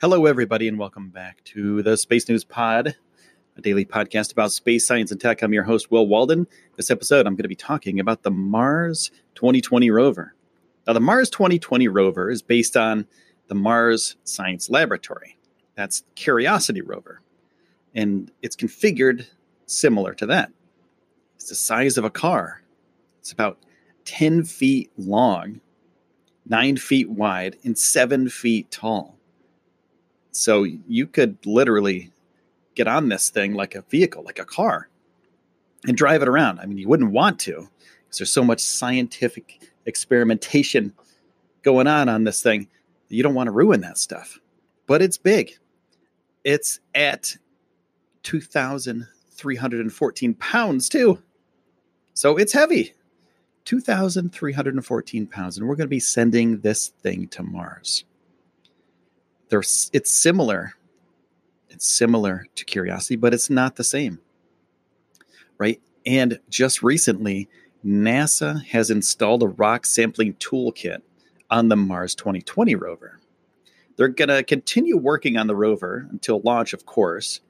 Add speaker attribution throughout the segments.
Speaker 1: Hello, everybody, and welcome back to the Space News Pod, a daily podcast about space science and tech. I'm your host, Will Walden. This episode, I'm going to be talking about the Mars 2020 rover. Now, the Mars 2020 rover is based on the Mars Science Laboratory. That's Curiosity rover. And it's configured similar to that. It's the size of a car. It's about 10 feet long, 9 feet wide, and 7 feet tall. So you could literally get on this thing like a vehicle, like a car, and drive it around. I mean, you wouldn't want to because there's so much scientific experimentation going on on this thing. You don't want to ruin that stuff. But it's big. It's at 2,314 pounds, too. So it's heavy. 2,314 pounds. And we're going to be sending this thing to Mars they're it's similar. It's similar to curiosity but it's not the same. Right? And just recently nasa has installed a rock sampling toolkit on the mars 2020 rover. They're going to continue working on the rover until launch of course.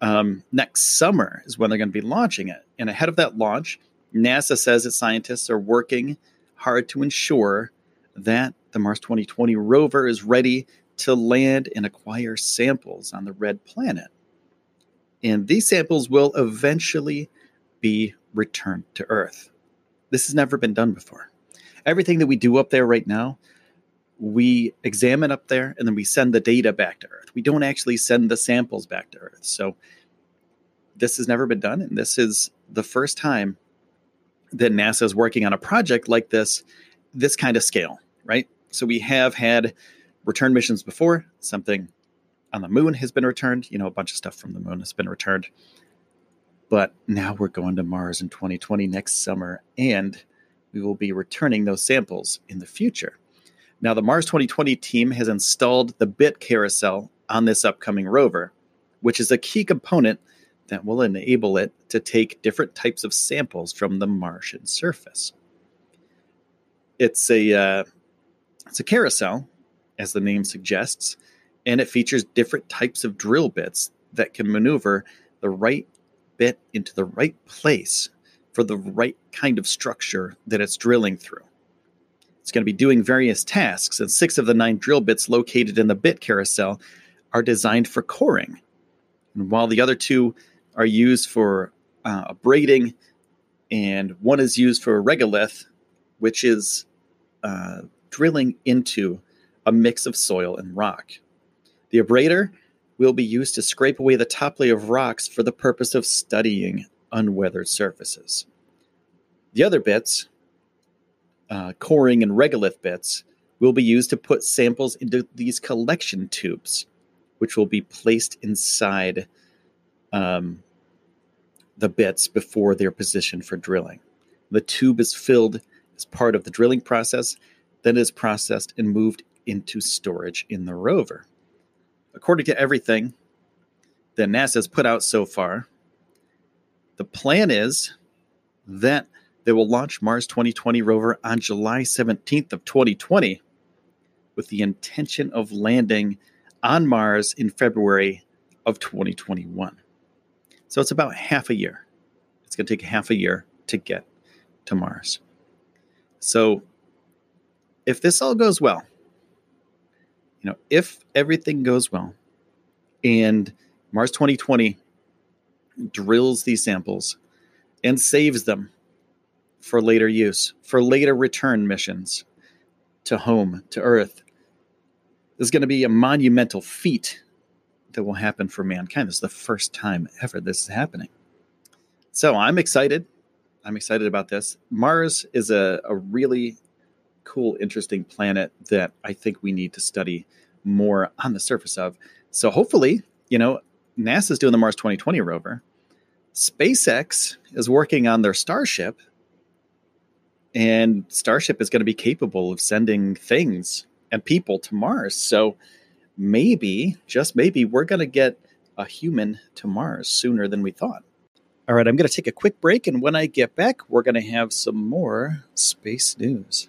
Speaker 1: Um, next summer is when they're going to be launching it. And ahead of that launch nasa says its scientists are working hard to ensure that the mars 2020 rover is ready to land and acquire samples on the red planet. And these samples will eventually be returned to Earth. This has never been done before. Everything that we do up there right now, we examine up there and then we send the data back to Earth. We don't actually send the samples back to Earth. So this has never been done. And this is the first time that NASA is working on a project like this, this kind of scale, right? So we have had return missions before. Something on the moon has been returned. You know, a bunch of stuff from the moon has been returned. But now we're going to Mars in 2020 next summer, and we will be returning those samples in the future. Now, the Mars 2020 team has installed the bit carousel on this upcoming rover, which is a key component that will enable it to take different types of samples from the Martian surface. It's a uh, it's a carousel as the name suggests, and it features different types of drill bits that can maneuver the right bit into the right place for the right kind of structure that it's drilling through. It's going to be doing various tasks, and six of the nine drill bits located in the bit carousel are designed for coring. And while the other two are used for uh, abrading, and one is used for regolith, which is uh, drilling into a mix of soil and rock. The abrader will be used to scrape away the top layer of rocks for the purpose of studying unweathered surfaces. The other bits, uh, coring and regolith bits, will be used to put samples into these collection tubes, which will be placed inside um, the bits before they're positioned for drilling. The tube is filled as part of the drilling process, then is processed and moved into storage in the rover. According to everything that NASA has put out so far, the plan is that they will launch Mars 2020 rover on July 17th of 2020 with the intention of landing on Mars in February of 2021. So it's about half a year. It's going to take half a year to get to Mars. So if this all goes well, you know, if everything goes well and Mars 2020 drills these samples and saves them for later use, for later return missions to home, to Earth, is going to be a monumental feat that will happen for mankind. This is the first time ever this is happening. So I'm excited. I'm excited about this. Mars is a, a really cool, interesting planet that I think we need to study more on the surface of So hopefully, you know, NASA's doing the Mars 2020 rover. SpaceX is working on their Starship, and Starship is going to be capable of sending things and people to Mars. So maybe, just maybe, we're going to get a human to Mars sooner than we thought. All right, I'm going to take a quick break, and when I get back, we're going to have some more space news.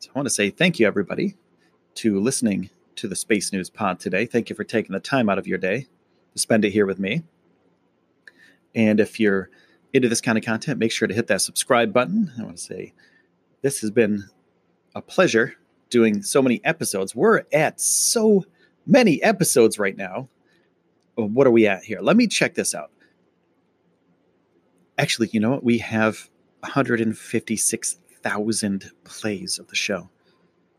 Speaker 1: So I want to say thank you, everybody, to listening to the Space News Pod today. Thank you for taking the time out of your day to spend it here with me. And if you're into this kind of content, make sure to hit that subscribe button. I want to say this has been a pleasure doing so many episodes. We're at so many episodes right now. Uh, what are we at here? Let me check this out. Actually, you know what? We have 156 thousand plays of the show.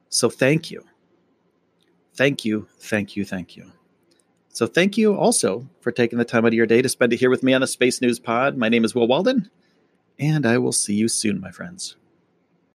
Speaker 1: So thank you. Thank you, thank you, thank you. So thank you also for taking the time out of your day to spend it here with me on the Space News Pod. My name is Will Walden, and I will see you soon, my friends.